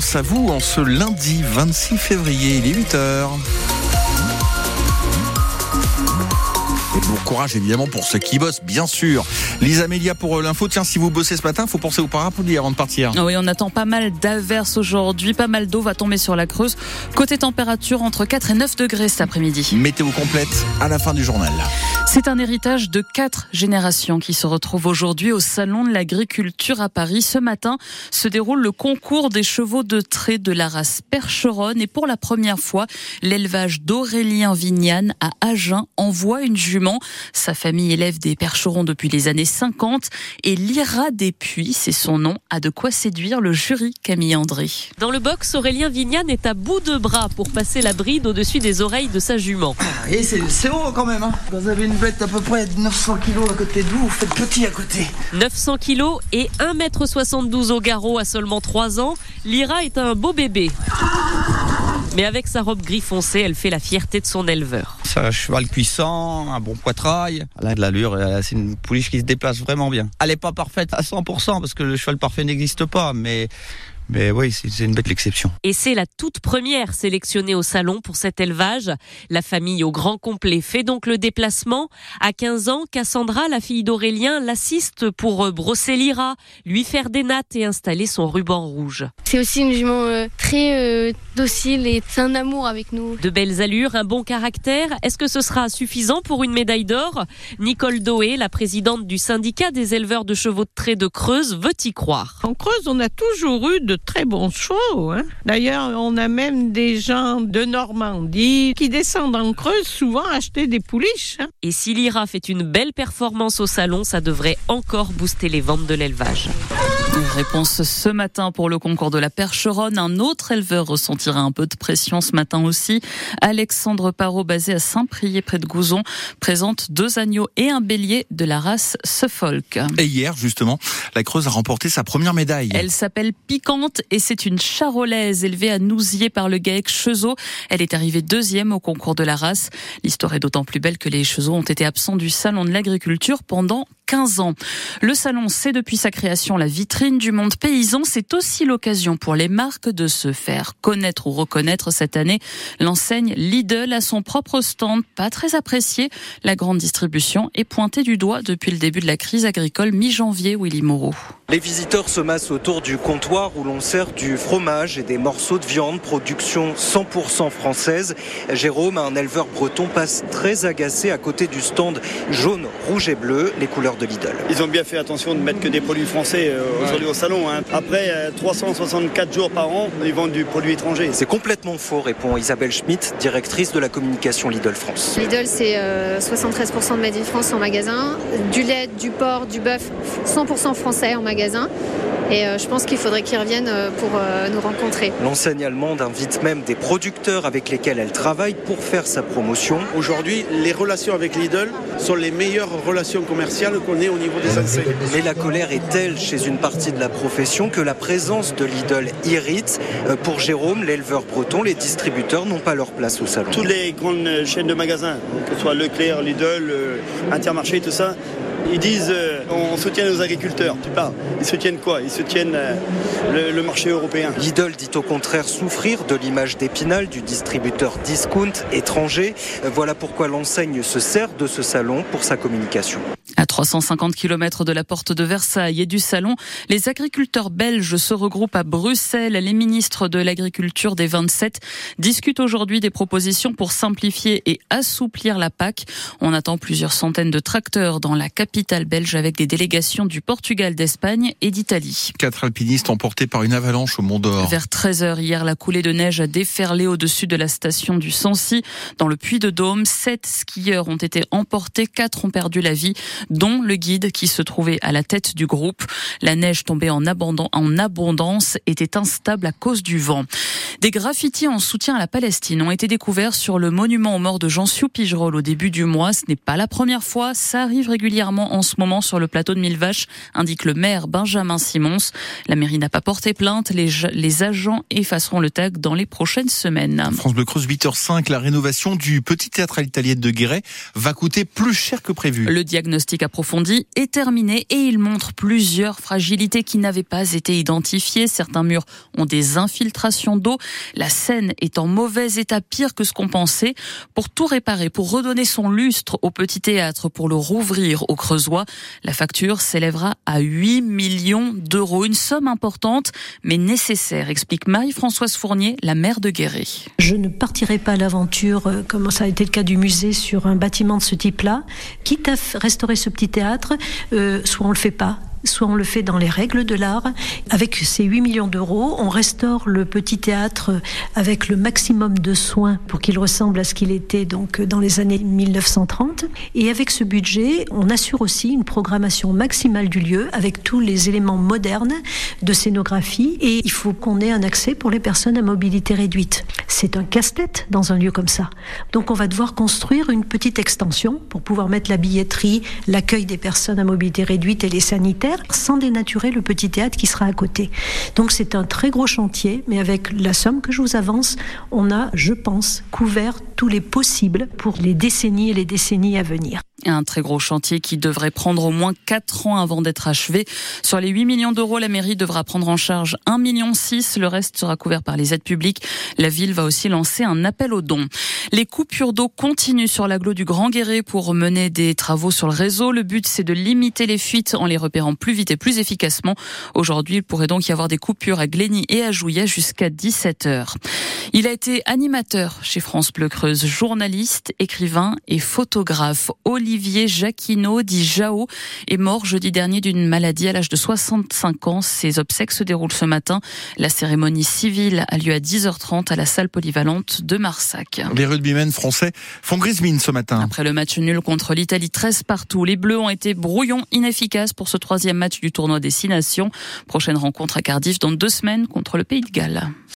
à vous en ce lundi 26 février, il est 8h. Et bon courage évidemment pour ceux qui bossent, bien sûr. Lisa Amélia pour euh, l'info. Tiens, si vous bossez ce matin, faut penser au parapluie avant de partir. Oui, on attend pas mal d'averses aujourd'hui. Pas mal d'eau va tomber sur la Creuse. Côté température, entre 4 et 9 degrés cet après-midi. Météo complète à la fin du journal. C'est un héritage de quatre générations qui se retrouvent aujourd'hui au Salon de l'Agriculture à Paris. Ce matin se déroule le concours des chevaux de trait de la race Percheronne et pour la première fois, l'élevage d'Aurélien Vignane à Agen envoie une jument. Sa famille élève des percherons depuis les années 50 et Lyra Despuis, c'est son nom, a de quoi séduire le jury Camille André. Dans le box, Aurélien Vignane est à bout de bras pour passer la bride au-dessus des oreilles de sa jument. Et c'est c'est haut quand même. Hein. Vous avez une bête à peu près de 900 kilos à côté de vous, vous faites petit à côté. 900 kilos et 1m72 au garrot à seulement 3 ans, Lyra est un beau bébé. Mais avec sa robe gris foncé, elle fait la fierté de son éleveur. C'est un cheval puissant, un bon poitrail. Elle a de l'allure, et c'est une pouliche qui se déplace vraiment bien. Elle n'est pas parfaite à 100% parce que le cheval parfait n'existe pas, mais, mais oui, c'est une bête l'exception. Et c'est la toute première sélectionnée au salon pour cet élevage. La famille au grand complet fait donc le déplacement. À 15 ans, Cassandra, la fille d'Aurélien, l'assiste pour euh, brosser Lyra, lui faire des nattes et installer son ruban rouge. C'est aussi une jument euh, très euh, docile et c'est un amour avec nous. De belles allures, un bon caractère. Est-ce que ce sera suffisant pour une médaille d'or? Nicole Doé, la présidente du syndicat des éleveurs de chevaux de trait de Creuse, veut y croire. En Creuse, on a toujours eu de très bons chevaux. hein. D'ailleurs, on a même des gens de Normandie qui descendent en Creuse souvent acheter des pouliches. hein. Et si Lyra fait une belle performance au salon, ça devrait encore booster les ventes de l'élevage. Réponse ce matin pour le concours de la Percheronne. Un autre éleveur ressentira un peu de pression ce matin aussi. Alexandre Parot, basé à Saint-Priest près de Gouzon, présente deux agneaux et un bélier de la race Suffolk. Et hier, justement, la Creuse a remporté sa première médaille. Elle s'appelle Piquante et c'est une charolaise élevée à Nousier par le GAEC Chezot. Elle est arrivée deuxième au concours de la race. L'histoire est d'autant plus belle que les Chezot ont été absents du salon de l'agriculture pendant 15 ans. Le salon, c'est depuis sa création la vitrine du monde paysan. C'est aussi l'occasion pour les marques de se faire connaître ou reconnaître cette année. L'enseigne Lidl a son propre stand, pas très apprécié. La grande distribution est pointée du doigt depuis le début de la crise agricole mi-janvier, Willy Moreau. Les visiteurs se massent autour du comptoir où l'on sert du fromage et des morceaux de viande, production 100% française. Jérôme, un éleveur breton, passe très agacé à côté du stand jaune, rouge et bleu, les couleurs de Lidl. Ils ont bien fait attention de mettre que des produits français euh, aujourd'hui au salon. hein. Après euh, 364 jours par an, ils vendent du produit étranger. C'est complètement faux, répond Isabelle Schmitt, directrice de la communication Lidl France. Lidl, c'est euh, 73% de Made in France en magasin, du lait, du porc, du bœuf, 100% français en magasin. Et euh, je pense qu'il faudrait qu'ils reviennent euh, pour euh, nous rencontrer. L'enseigne allemande invite même des producteurs avec lesquels elle travaille pour faire sa promotion. Aujourd'hui, les relations avec Lidl sont les meilleures relations commerciales qu'on ait au niveau des enseignes. Mais la colère est telle chez une partie de la profession que la présence de Lidl irrite. Euh, Pour Jérôme, l'éleveur breton, les distributeurs n'ont pas leur place au salon. Toutes les grandes chaînes de magasins, que ce soit Leclerc, Lidl, euh, Intermarché, tout ça, ils disent euh, on soutient nos agriculteurs. Tu parles. Ils soutiennent quoi? Ils soutiennent euh, le, le marché européen. Lidl dit au contraire souffrir de l'image d'Épinal du distributeur discount étranger. Euh, Voilà pourquoi l'enseigne se sert de ce salon pour sa communication. À 350 km de la porte de Versailles et du Salon, les agriculteurs belges se regroupent à Bruxelles. Les ministres de l'Agriculture des 27 discutent aujourd'hui des propositions pour simplifier et assouplir la PAC. On attend plusieurs centaines de tracteurs dans la capitale belge avec des délégations du Portugal, d'Espagne et d'Italie. Quatre alpinistes emportés par une avalanche au Mont d'Or. Vers 13h hier, la coulée de neige a déferlé au-dessus de la station du Sancy. Dans le Puy-de-Dôme, sept skieurs ont été emportés, quatre ont perdu la vie, dont le guide qui se trouvait à la tête du groupe. La neige tombée en, abondance était instable à cause du vent. Des graffitis en soutien à la Palestine ont été découverts sur le monument aux morts de Jean-Siou Pigerol au début du mois. Ce n'est pas la première fois. Ça arrive régulièrement en ce moment sur le plateau de Millevaches, indique le maire Benjamin Simons. La mairie n'a pas porté plainte. Les, les agents effaceront le tag dans les prochaines semaines. France Bleu Creuse 8h05, la rénovation du petit théâtre à l'italienne de Guéret va coûter plus cher que prévu. Le diagnostic diagnostic approfondi est terminé et il montre plusieurs fragilités qui n'avaient pas été identifiées. Certains murs ont des infiltrations d'eau. La scène est en mauvais état, pire que ce qu'on pensait. Pour tout réparer, pour redonner son lustre au petit théâtre, pour le rouvrir au Creusois, la facture s'élèvera à 8 millions d'euros. Une somme importante, mais nécessaire, explique Marie-Françoise Fournier, la maire de Guéret. Je ne partirai pas à l'aventure, euh, comme ça a été le cas du musée, sur un bâtiment de ce type-là. Quitte à restaurer ce petit théâtre, euh, soit on le fait pas, soit on le fait dans les règles de l'art. Avec ces 8 millions d'euros, on restaure le petit théâtre avec le maximum de soins pour qu'il ressemble à ce qu'il était donc dans les années 1930. Et avec ce budget, on assure aussi une programmation maximale du lieu avec tous les éléments modernes de scénographie. Et il faut qu'on ait un accès pour les personnes à mobilité réduite. C'est un casse-tête dans un lieu comme ça. Donc on va devoir construire une petite extension pour pouvoir mettre la billetterie, l'accueil des personnes à mobilité réduite et les sanitaires sans dénaturer le petit théâtre qui sera à côté. Donc c'est un très gros chantier, mais avec la somme que je vous avance, on a, je pense, couvert tous les possibles pour les décennies et les décennies à venir. Un très gros chantier qui devrait prendre au moins 4 ans avant d'être achevé. Sur les 8 millions d'euros, la mairie devra prendre en charge 1,6 million. Le reste sera couvert par les aides publiques. La ville va aussi lancer un appel aux dons. Les coupures d'eau continuent sur l'agglo du Grand Guéret pour mener des travaux sur le réseau. Le but, c'est de limiter les fuites en les repérant plus vite et plus efficacement. Aujourd'hui, il pourrait donc y avoir des coupures à Glény et à Jouillet jusqu'à 17 heures. Il a été animateur chez France Bleu Creuse, journaliste, écrivain et photographe. Olivier Jacquinot, dit Jao, est mort jeudi dernier d'une maladie à l'âge de 65 ans. Ses obsèques se déroulent ce matin. La cérémonie civile a lieu à 10h30 à la salle polyvalente de Marsac. Les rugbymen français font grise mine ce matin. Après le match nul contre l'Italie 13 partout, les Bleus ont été brouillons inefficaces pour ce troisième match du tournoi des Six Nations. Prochaine rencontre à Cardiff dans deux semaines contre le Pays de Galles.